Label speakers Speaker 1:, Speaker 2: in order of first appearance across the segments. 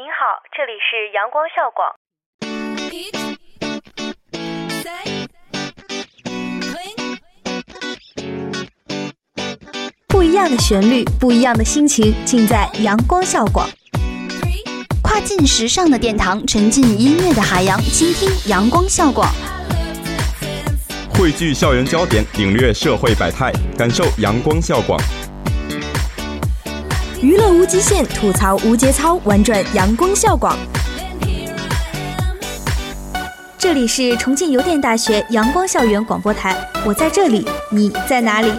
Speaker 1: 您好，这里是阳光校广。
Speaker 2: 不一样的旋律，不一样的心情，尽在阳光校广。跨境时尚的殿堂，沉浸音乐的海洋，倾听阳光校广。
Speaker 3: 汇聚校园焦点，领略社会百态，感受阳光校广。
Speaker 2: 娱乐无极限，吐槽无节操，玩转阳光校广。这里是重庆邮电大学阳光校园广播台，我在这里，你在哪里？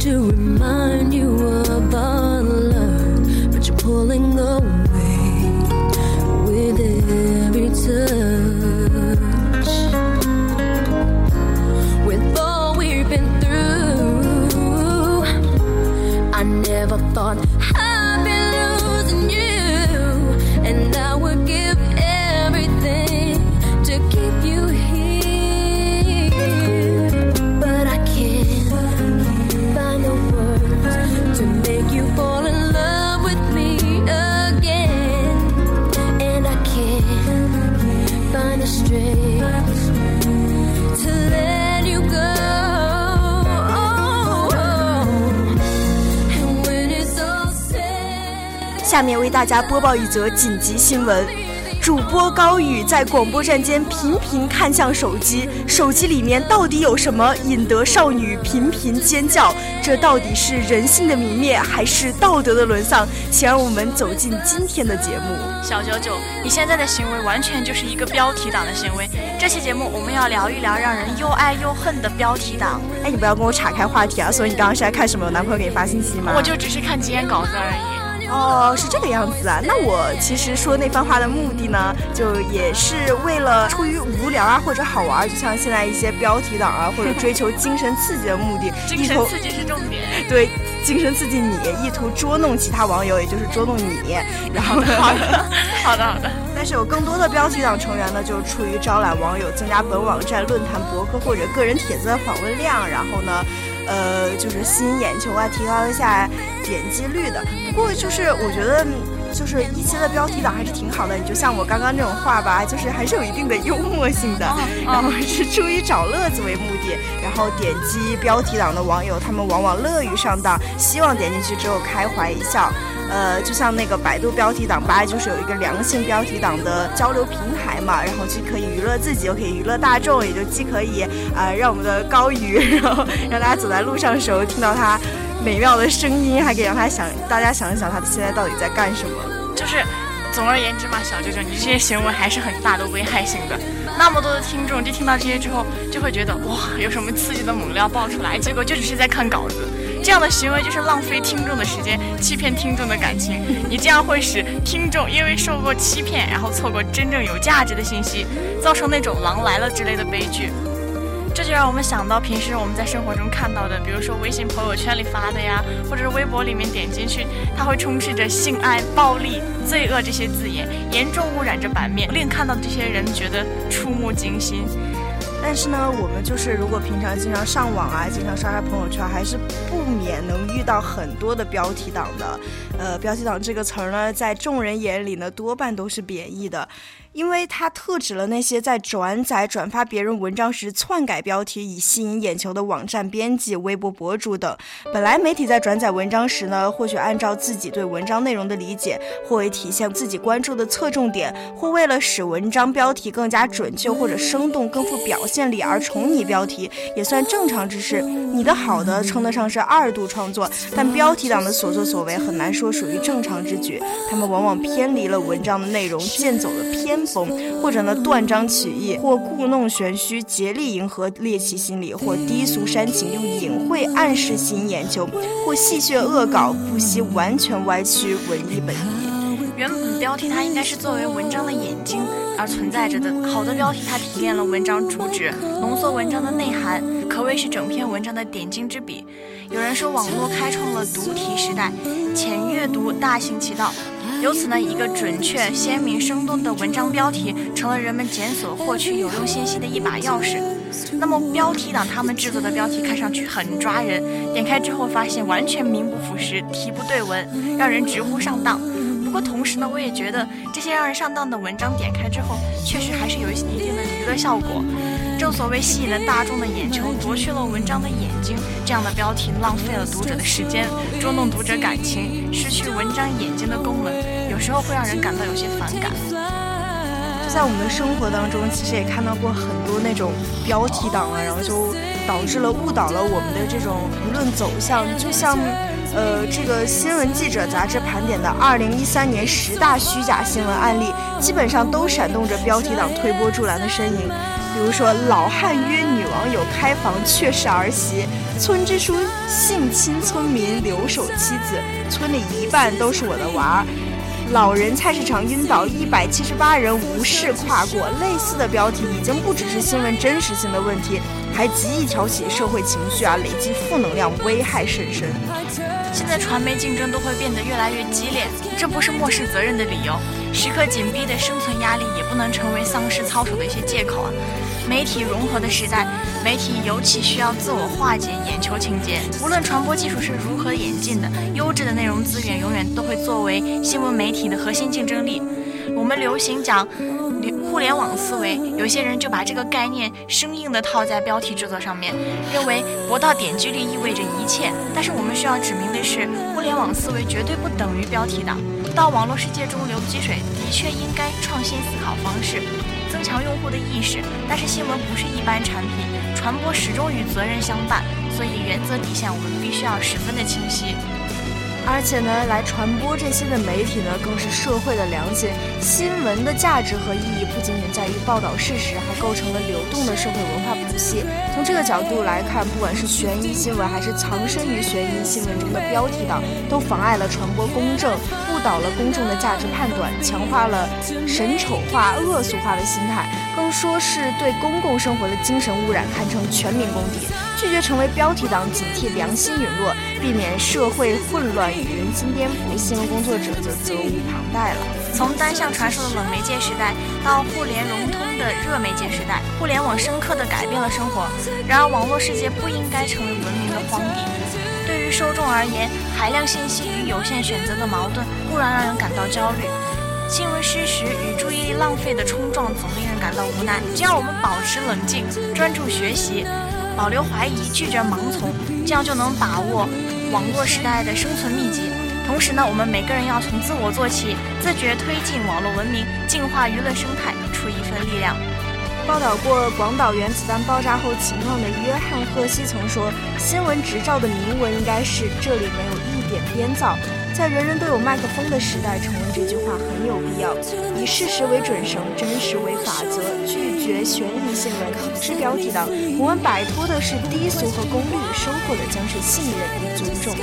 Speaker 4: to remind you of 下面为大家播报一则紧急新闻：主播高宇在广播站间频频看向手机，手机里面到底有什么，引得少女频频尖叫？这到底是人性的泯灭，还是道德的沦丧？请让我们走进今天的节目。
Speaker 5: 小九九，你现在的行为完全就是一个标题党的行为。这期节目我们要聊一聊让人又爱又恨的标题党。
Speaker 4: 哎，你不要跟我岔开话题啊！所以你刚刚是在看什么？有男朋友给你发信息吗？
Speaker 5: 我就只是看几眼稿子而已。
Speaker 4: 哦，是这个样子啊。那我其实说那番话的目的呢，就也是为了出于无聊啊，或者好玩，就像现在一些标题党啊，或者追求精神刺激的目的，
Speaker 5: 精神刺激是重点。
Speaker 4: 对，精神刺激你，意图捉弄其他网友，也就是捉弄你。然后，
Speaker 5: 好的，好的，好的。
Speaker 4: 但是有更多的标题党成员呢，就出于招揽网友、增加本网站、论坛、博客或者个人帖子的访问量，然后呢。呃，就是吸引眼球啊，提高一下点击率的。不过就是我觉得。就是一期的标题党还是挺好的，你就像我刚刚这种话吧，就是还是有一定的幽默性的，然后是出于找乐子为目的，然后点击标题党的网友，他们往往乐于上当，希望点进去之后开怀一笑。呃，就像那个百度标题党吧，就是有一个良性标题党的交流平台嘛，然后既可以娱乐自己，又可以娱乐大众，也就既可以啊让我们的高宇，然后让大家走在路上的时候听到他。美妙的声音，还可以让他想，大家想一想，他现在到底在干什么？
Speaker 5: 就是，总而言之嘛，小舅舅，你这些行为还是很大的危害性的。那么多的听众，就听到这些之后，就会觉得哇，有什么刺激的猛料爆出来，结果就只是在看稿子。这样的行为就是浪费听众的时间，欺骗听众的感情。你这样会使听众因为受过欺骗，然后错过真正有价值的信息，造成那种“狼来了”之类的悲剧。这就让我们想到平时我们在生活中看到的，比如说微信朋友圈里发的呀，或者是微博里面点进去，它会充斥着性爱、暴力、罪恶这些字眼，严重污染着版面，令看到的这些人觉得触目惊心。
Speaker 4: 但是呢，我们就是如果平常经常上网啊，经常刷刷朋友圈，还是不免能遇到很多的标题党的。呃，标题党这个词儿呢，在众人眼里呢，多半都是贬义的。因为它特指了那些在转载、转发别人文章时篡改标题以吸引眼球的网站编辑、微博博主等。本来媒体在转载文章时呢，或许按照自己对文章内容的理解，或为体现自己关注的侧重点，或为了使文章标题更加准确或者生动、更富表现力而重拟标题，也算正常之事。你的好的称得上是二度创作，但标题党的所作所为很难说属于正常之举。他们往往偏离了文章的内容，剑走了偏。风，或者呢断章取义，或故弄玄虚，竭力迎合猎奇心理，或低俗煽情，用隐晦暗示吸引眼球，或戏谑恶搞，不惜完全歪曲文艺本意。
Speaker 5: 原本标题它应该是作为文章的眼睛而存在着的，好的标题它提炼了文章主旨，浓缩文章的内涵，可谓是整篇文章的点睛之笔。有人说，网络开创了读题时代，浅阅读大行其道。由此呢，一个准确、鲜明、生动的文章标题成了人们检索、获取有用信息的一把钥匙。那么，标题党他们制作的标题看上去很抓人，点开之后发现完全名不副实、题不对文，让人直呼上当。不过同时呢，我也觉得这些让人上当的文章点开之后，确实还是有一定的娱乐效果。正所谓吸引了大众的眼球，夺去了文章的眼睛。这样的标题浪费了读者的时间，捉弄读者感情，失去文章眼睛的功能，有时候会让人感到有些反感。
Speaker 4: 就在我们的生活当中，其实也看到过很多那种标题党啊，然后就导致了误导了我们的这种舆论走向。就像，呃，这个新闻记者杂志盘点的2013年十大虚假新闻案例，基本上都闪动着标题党推波助澜的身影。比如说，老汉约女网友开房却是儿媳；村支书性侵村民留守妻子；村里一半都是我的娃儿；老人菜市场晕倒，一百七十八人无视跨过。类似的标题已经不只是新闻真实性的问题，还极易挑起社会情绪啊，累积负能量，危害甚深。
Speaker 5: 现在传媒竞争都会变得越来越激烈，这不是漠视责任的理由。时刻紧逼的生存压力也不能成为丧失操守的一些借口啊。媒体融合的时代，媒体尤其需要自我化解眼球情节。无论传播技术是如何演进的，优质的内容资源永远都会作为新闻媒体的核心竞争力。我们流行讲互联网思维，有些人就把这个概念生硬地套在标题制作上面，认为博到点击率意味着一切。但是我们需要指明的是，互联网思维绝对不等于标题党。到网络世界中流积水，的确应该创新思考方式。增强用户的意识，但是新闻不是一般产品，传播始终与责任相伴，所以原则底线我们必须要十分的清晰。
Speaker 4: 而且呢，来传播这些的媒体呢，更是社会的良心。新闻的价值和意义不仅仅在于报道事实，还构成了流动的社会文化谱系。从这个角度来看，不管是悬疑新闻，还是藏身于悬疑新闻中的标题党，都妨碍了传播公正，误导了公众的价值判断，强化了神丑化、恶俗化的心态，更说是对公共生活的精神污染，堪称全民公敌。拒绝成为标题党，警惕良心陨落，避免社会混乱与人心颠覆，新闻工作者则责无旁贷了。
Speaker 5: 从单向传输的冷媒介时代到互联融通的热媒介时代，互联网深刻地改变了生活。然而，网络世界不应该成为文明的荒地。对于受众而言，海量信息与有限选择的矛盾固然让人感到焦虑，新闻失实与注意力浪费的冲撞总令人感到无奈。只要我们保持冷静，专注学习，保留怀疑，拒绝盲从，这样就能把握网络时代的生存秘籍。同时呢，我们每个人要从自我做起，自觉推进网络文明，净化娱乐生态，出一份力量。
Speaker 6: 报道过广岛原子弹爆炸后情况的约翰·赫西曾说：“新闻执照的铭文应该是‘这里没有一点编造’。”在人人都有麦克风的时代，重温这句话很有必要。以事实为准绳，真实为法则，拒绝悬疑新闻、抵制标题党。我们摆脱的是低俗和功利，收获的将是信任与尊重。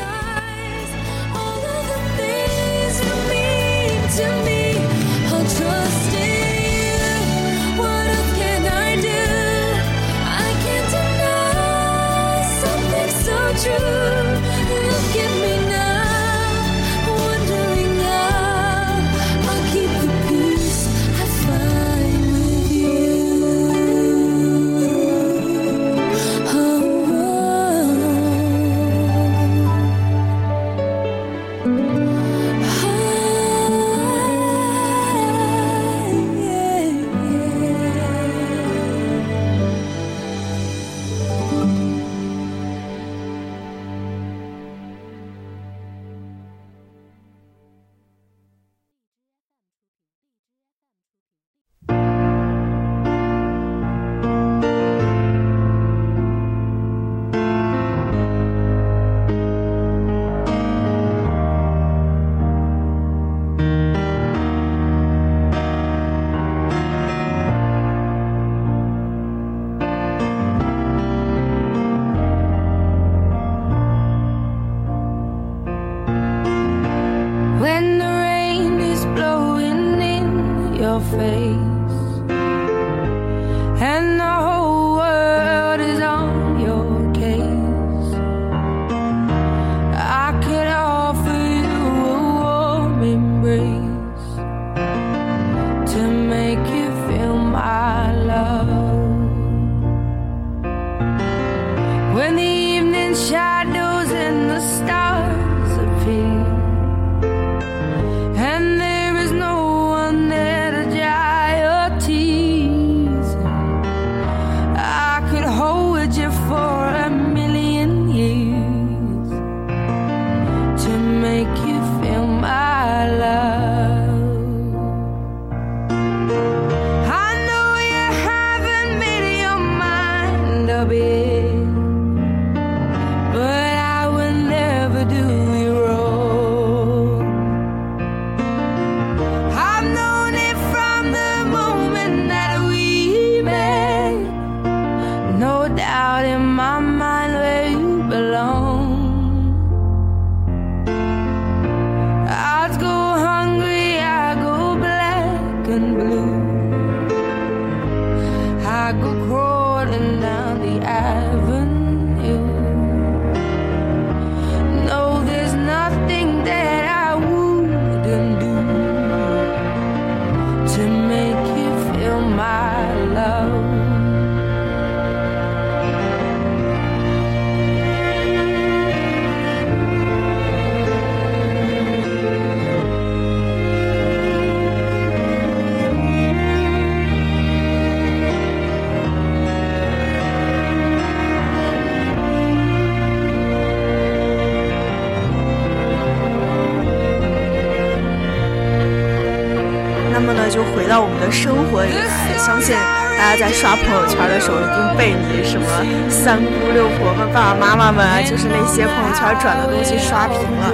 Speaker 6: 生活里来，相信大家在刷朋友圈的时候，一定被你什么三姑六婆们、爸爸妈妈们啊，就是那些朋友圈转的东西刷屏了。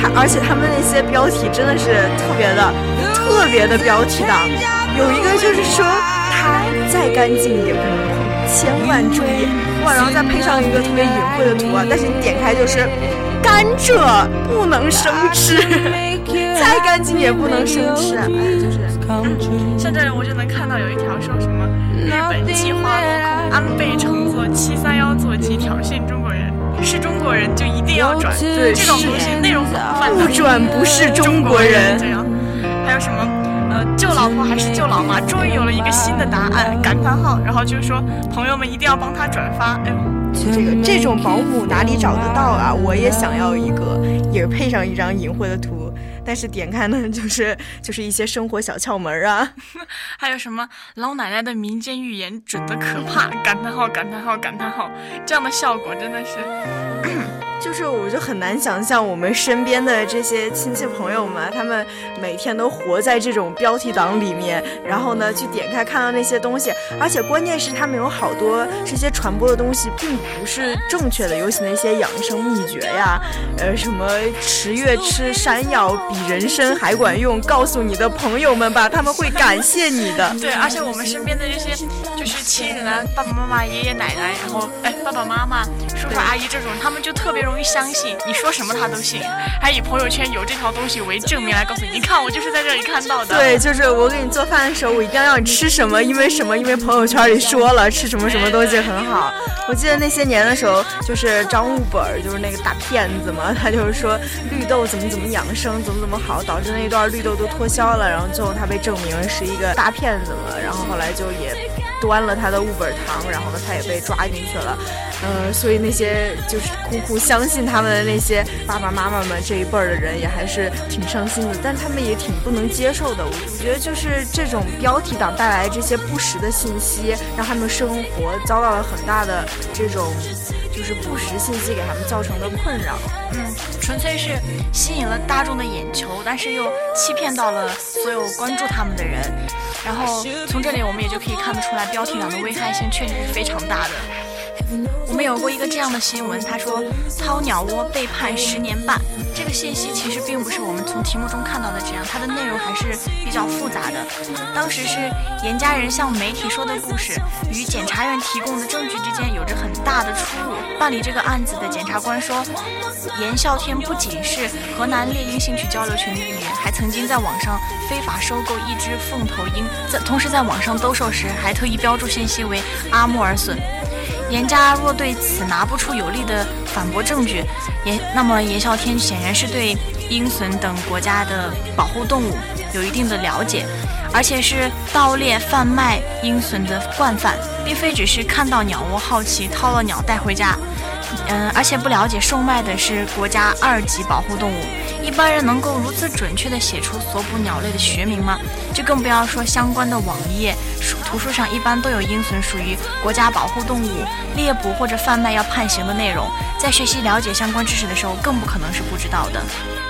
Speaker 6: 他而且他们那些标题真的是特别的、特别的标题党。有一个就是说，它再干净也不能碰，千万注意。哇，然后再配上一个特别隐晦的图啊，但是你点开就是甘蔗不能生吃，再干净也不能生吃，哎，就是。
Speaker 5: 像这里我就能看到有一条说什么日本计划落空，安倍乘坐七三幺座机挑衅中国人，是中国人就一定要转，这种东西内容广泛，
Speaker 6: 不转不是中国人。
Speaker 5: 这样，还有什么呃，救老婆还是救老妈？终于有了一个新的答案，感叹号！然后就是说朋友们一定要帮他转发。哎呦，
Speaker 4: 这个这种保姆哪里找得到啊？我也想要一个，也配上一张淫秽的图。但是点开呢，就是 就是一些生活小窍门啊，
Speaker 5: 还有什么老奶奶的民间寓言准的可怕，感叹号感叹号感叹号，这样的效果真的是。
Speaker 4: 就是，我就很难想象我们身边的这些亲戚朋友们，他们每天都活在这种标题党里面，然后呢，去点开看到那些东西，而且关键是他们有好多这些传播的东西并不是正确的，尤其那些养生秘诀呀，呃，什么十月吃山药比人参还管用，告诉你的朋友们吧，他们会感谢你的。
Speaker 5: 对，而且我们身边的这些就是亲人啊，爸爸妈妈、爷爷奶奶，然后哎，爸爸妈妈、叔叔阿姨这种，他们就特别。容易相信你说什么他都信，还以朋友圈有这条东西为证明来告诉你，你看我就是在这里看到的。
Speaker 4: 对，就是我给你做饭的时候，我一定要让你吃什么，因为什么？因为朋友圈里说了吃什么什么东西很好。我记得那些年的时候，就是张悟本，就是那个大骗子嘛，他就是说绿豆怎么怎么养生，怎么怎么好，导致那一段绿豆都脱销了，然后最后他被证明是一个大骗子了，然后后来就也端了他的悟本堂，然后呢他也被抓进去了。呃，所以那些就是苦苦相信他们的那些爸爸妈妈们这一辈儿的人，也还是挺伤心的，但他们也挺不能接受的。我觉得就是这种标题党带来这些不实的信息，让他们生活遭到了很大的这种就是不实信息给他们造成的困扰。
Speaker 5: 嗯，纯粹是吸引了大众的眼球，但是又欺骗到了所有关注他们的人。然后从这里我们也就可以看得出来，标题党的危害性确实是非常大的。我们有过一个这样的新闻，他说掏鸟窝被判十年半。这个信息其实并不是我们从题目中看到的这样，它的内容还是比较复杂的。当时是严家人向媒体说的故事，与检察院提供的证据之间有着很大的出入。办理这个案子的检察官说，严孝天不仅是河南猎鹰兴趣交流群的一员，还曾经在网上非法收购一只凤头鹰，在同时在网上兜售时还特意标注信息为阿穆尔隼。严家若对此拿不出有力的反驳证据，严那么严啸天显然是对鹰隼等国家的保护动物有一定的了解，而且是盗猎贩卖鹰隼的惯犯，并非只是看到鸟窝好奇掏了鸟带回家。嗯，而且不了解售卖的是国家二级保护动物，一般人能够如此准确地写出所捕鸟类的学名吗？就更不要说相关的网页、图书上一般都有鹰隼属于国家保护动物，猎捕或者贩卖要判刑的内容，在学习了解相关知识的时候，更不可能是不知道的。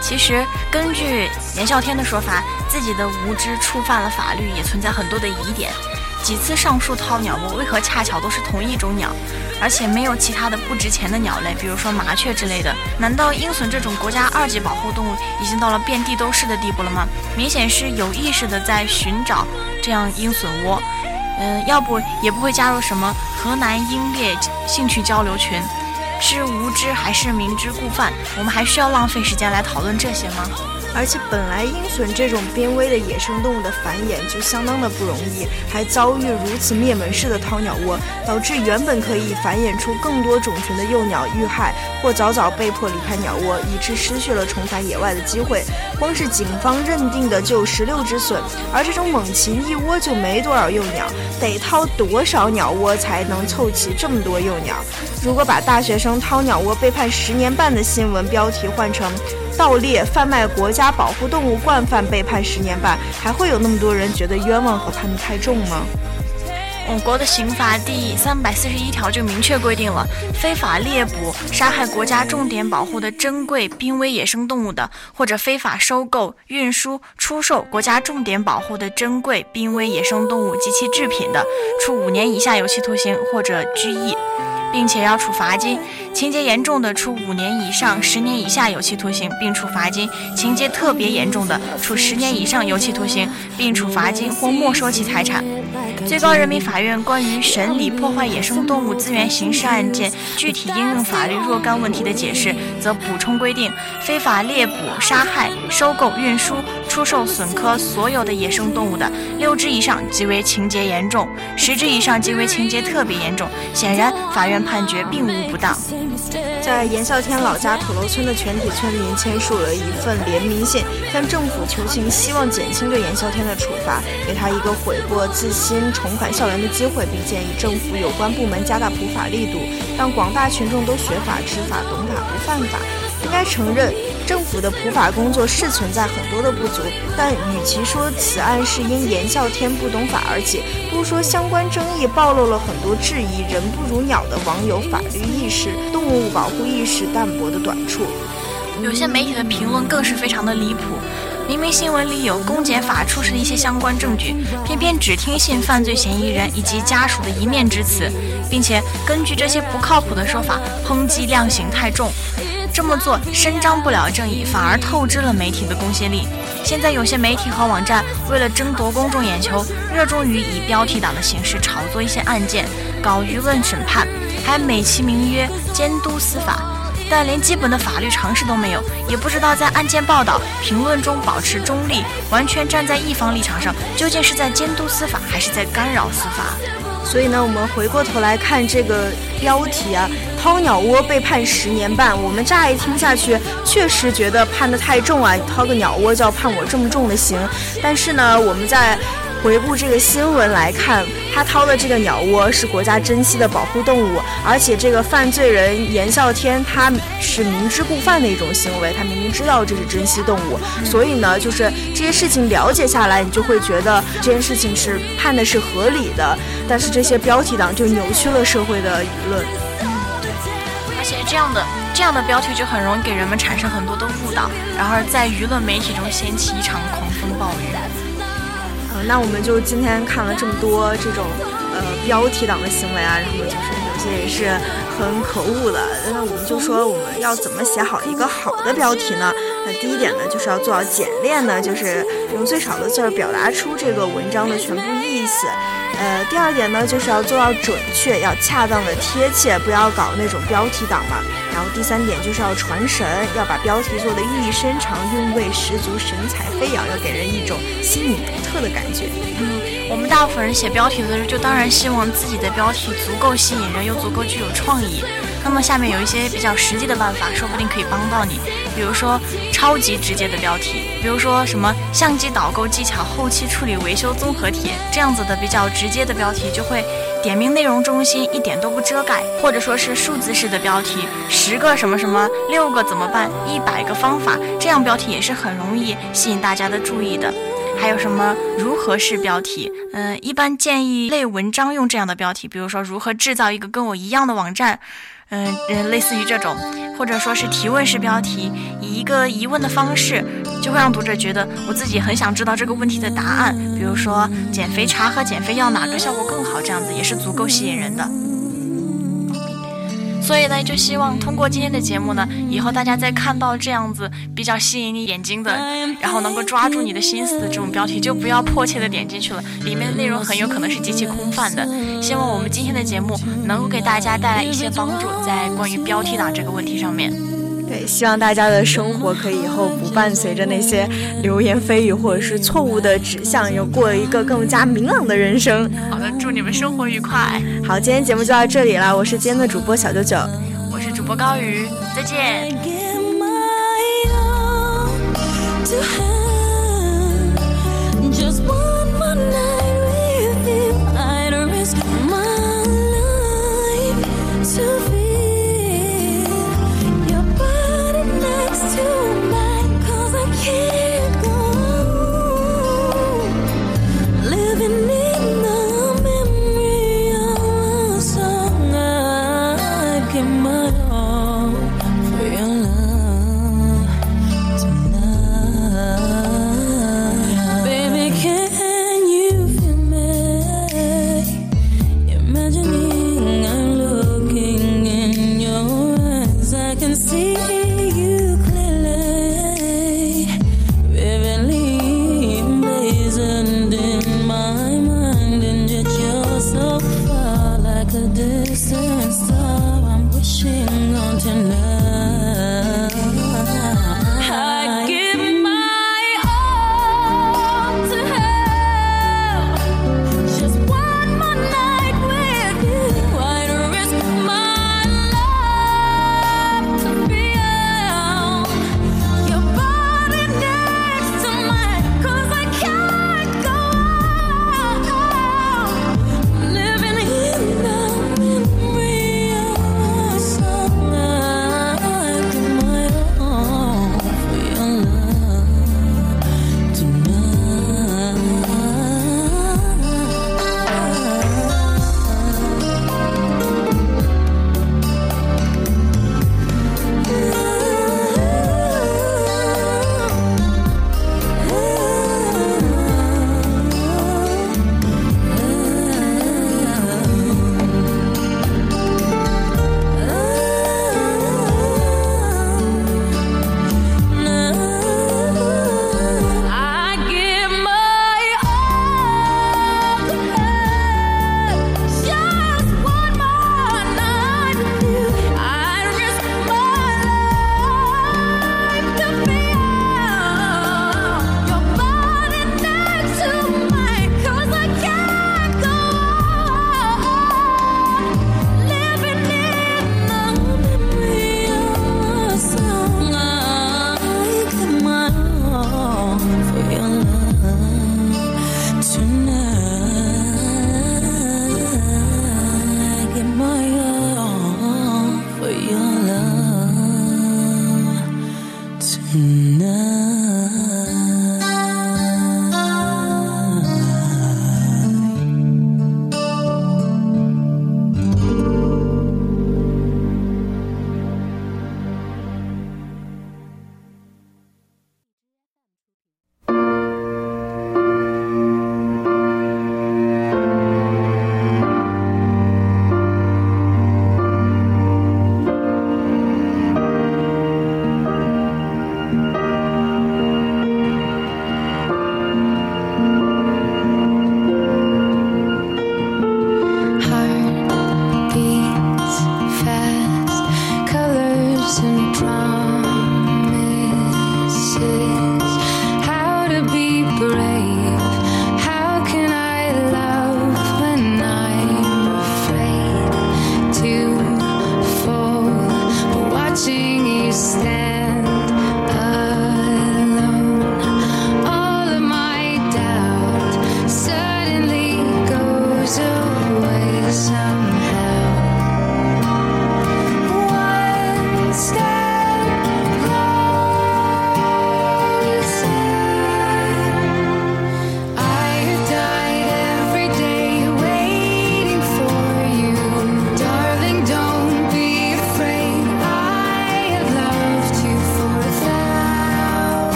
Speaker 5: 其实，根据严啸天的说法，自己的无知触犯了法律，也存在很多的疑点。几次上树掏鸟窝，为何恰巧都是同一种鸟，而且没有其他的不值钱的鸟类，比如说麻雀之类的？难道鹰隼这种国家二级保护动物已经到了遍地都是的地步了吗？明显是有意识的在寻找这样鹰隼窝，嗯，要不也不会加入什么河南鹰猎兴趣交流群，是无知还是明知故犯？我们还需要浪费时间来讨论这些吗？
Speaker 4: 而且本来鹰隼这种濒危的野生动物的繁衍就相当的不容易，还遭遇如此灭门式的掏鸟窝，导致原本可以繁衍出更多种群的幼鸟遇害或早早被迫离开鸟窝，以致失去了重返野外的机会。光是警方认定的就十六只隼，而这种猛禽一窝就没多少幼鸟，得掏多少鸟窝才能凑齐这么多幼鸟？如果把大学生掏鸟窝被判十年半的新闻标题换成？盗猎、贩卖国家保护动物惯犯被判十年半，还会有那么多人觉得冤枉和判得太重吗？
Speaker 5: 我国的刑法第三百四十一条就明确规定了，非法猎捕、杀害国家重点保护的珍贵濒危野生动物的，或者非法收购、运输、出售国家重点保护的珍贵濒危野生动物及其制品的，处五年以下有期徒刑或者拘役。并且要处罚金，情节严重的处五年以上十年以下有期徒刑，并处罚金；情节特别严重的，处十年以上有期徒刑，并处罚金或没收其财产。最高人民法院关于审理破坏野生动物资源刑事案件具体应用法律若干问题的解释，则补充规定：非法猎捕、杀害、收购、运输。出售损科所有的野生动物的，六只以上即为情节严重，十只以上即为情节特别严重。显然，法院判决并无不当。
Speaker 4: 在严啸天老家土楼村的全体村民签署了一份联名信，向政府求情，希望减轻对严啸天的处罚，给他一个悔过自新、重返校园的机会，并建议政府有关部门加大普法力度，让广大群众都学法、知法、懂法、不犯法。应该承认，政府的普法工作是存在很多的不足，但与其说此案是因严啸天不懂法而起，不如说相关争议暴露了很多质疑“人不如鸟”的网友法律意识、动物保护意识淡薄的短处。
Speaker 5: 有些媒体的评论更是非常的离谱，明明新闻里有公检法出示的一些相关证据，偏偏只听信犯罪嫌疑人以及家属的一面之词，并且根据这些不靠谱的说法抨击量刑太重。这么做伸张不了正义，反而透支了媒体的公信力。现在有些媒体和网站为了争夺公众眼球，热衷于以标题党的形式炒作一些案件，搞舆论审判，还美其名曰监督司法，但连基本的法律常识都没有，也不知道在案件报道评论中保持中立，完全站在一方立场上，究竟是在监督司法，还是在干扰司法？
Speaker 4: 所以呢，我们回过头来看这个标题啊，“掏鸟窝被判十年半”。我们乍一听下去，确实觉得判的太重啊，掏个鸟窝就要判我这么重的刑。但是呢，我们在回顾这个新闻来看，他掏的这个鸟窝是国家珍稀的保护动物，而且这个犯罪人严啸天他是明知故犯的一种行为，他明明知道这是珍稀动物，所以呢，就是这些事情了解下来，你就会觉得这件事情是判的是合理的。但是这些标题党就扭曲了社会的舆论。
Speaker 5: 嗯，对，而且这样的这样的标题就很容易给人们产生很多的误导，然后在舆论媒体中掀起一场狂风暴雨。
Speaker 4: 嗯那我们就今天看了这么多这种呃标题党的行为啊，然后就是有些也是很可恶的。那我们就说我们要怎么写好一个好的标题呢？那第一点呢，就是要做到简练呢，就是用最少的字儿表达出这个文章的全部意思。呃，第二点呢，就是要做到准确，要恰当的贴切，不要搞那种标题党嘛。然后第三点就是要传神，要把标题做的意义深长、韵味十足、神采飞扬，要给人一种新颖独特的感觉。
Speaker 5: 嗯，我们大部分人写标题的时候，就当然希望自己的标题足够吸引人，又足够具有创意。那么下面有一些比较实际的办法，说不定可以帮到你。比如说超级直接的标题，比如说什么相机导购技巧后期处理维修综合体这样子的比较直接的标题，就会点明内容中心，一点都不遮盖。或者说是数字式的标题，十个什么什么，六个怎么办，一百个方法，这样标题也是很容易吸引大家的注意的。还有什么如何式标题？嗯，一般建议类文章用这样的标题，比如说如何制造一个跟我一样的网站。嗯呃，类似于这种，或者说是提问式标题，以一个疑问的方式，就会让读者觉得我自己很想知道这个问题的答案。比如说，减肥茶和减肥药哪个效果更好？这样子也是足够吸引人的。所以呢，就希望通过今天的节目呢，以后大家在看到这样子比较吸引你眼睛的，然后能够抓住你的心思的这种标题，就不要迫切的点进去了，里面的内容很有可能是极其空泛的。希望我们今天的节目能够给大家带来一些帮助，在关于标题党这个问题上面。
Speaker 4: 对，希望大家的生活可以以后不伴随着那些流言蜚语或者是错误的指向，有过一个更加明朗的人生。
Speaker 5: 好的，祝你们生活愉快。
Speaker 4: 好，今天节目就到这里了，我是今天的主播小九九，
Speaker 5: 我是主播高宇，再见。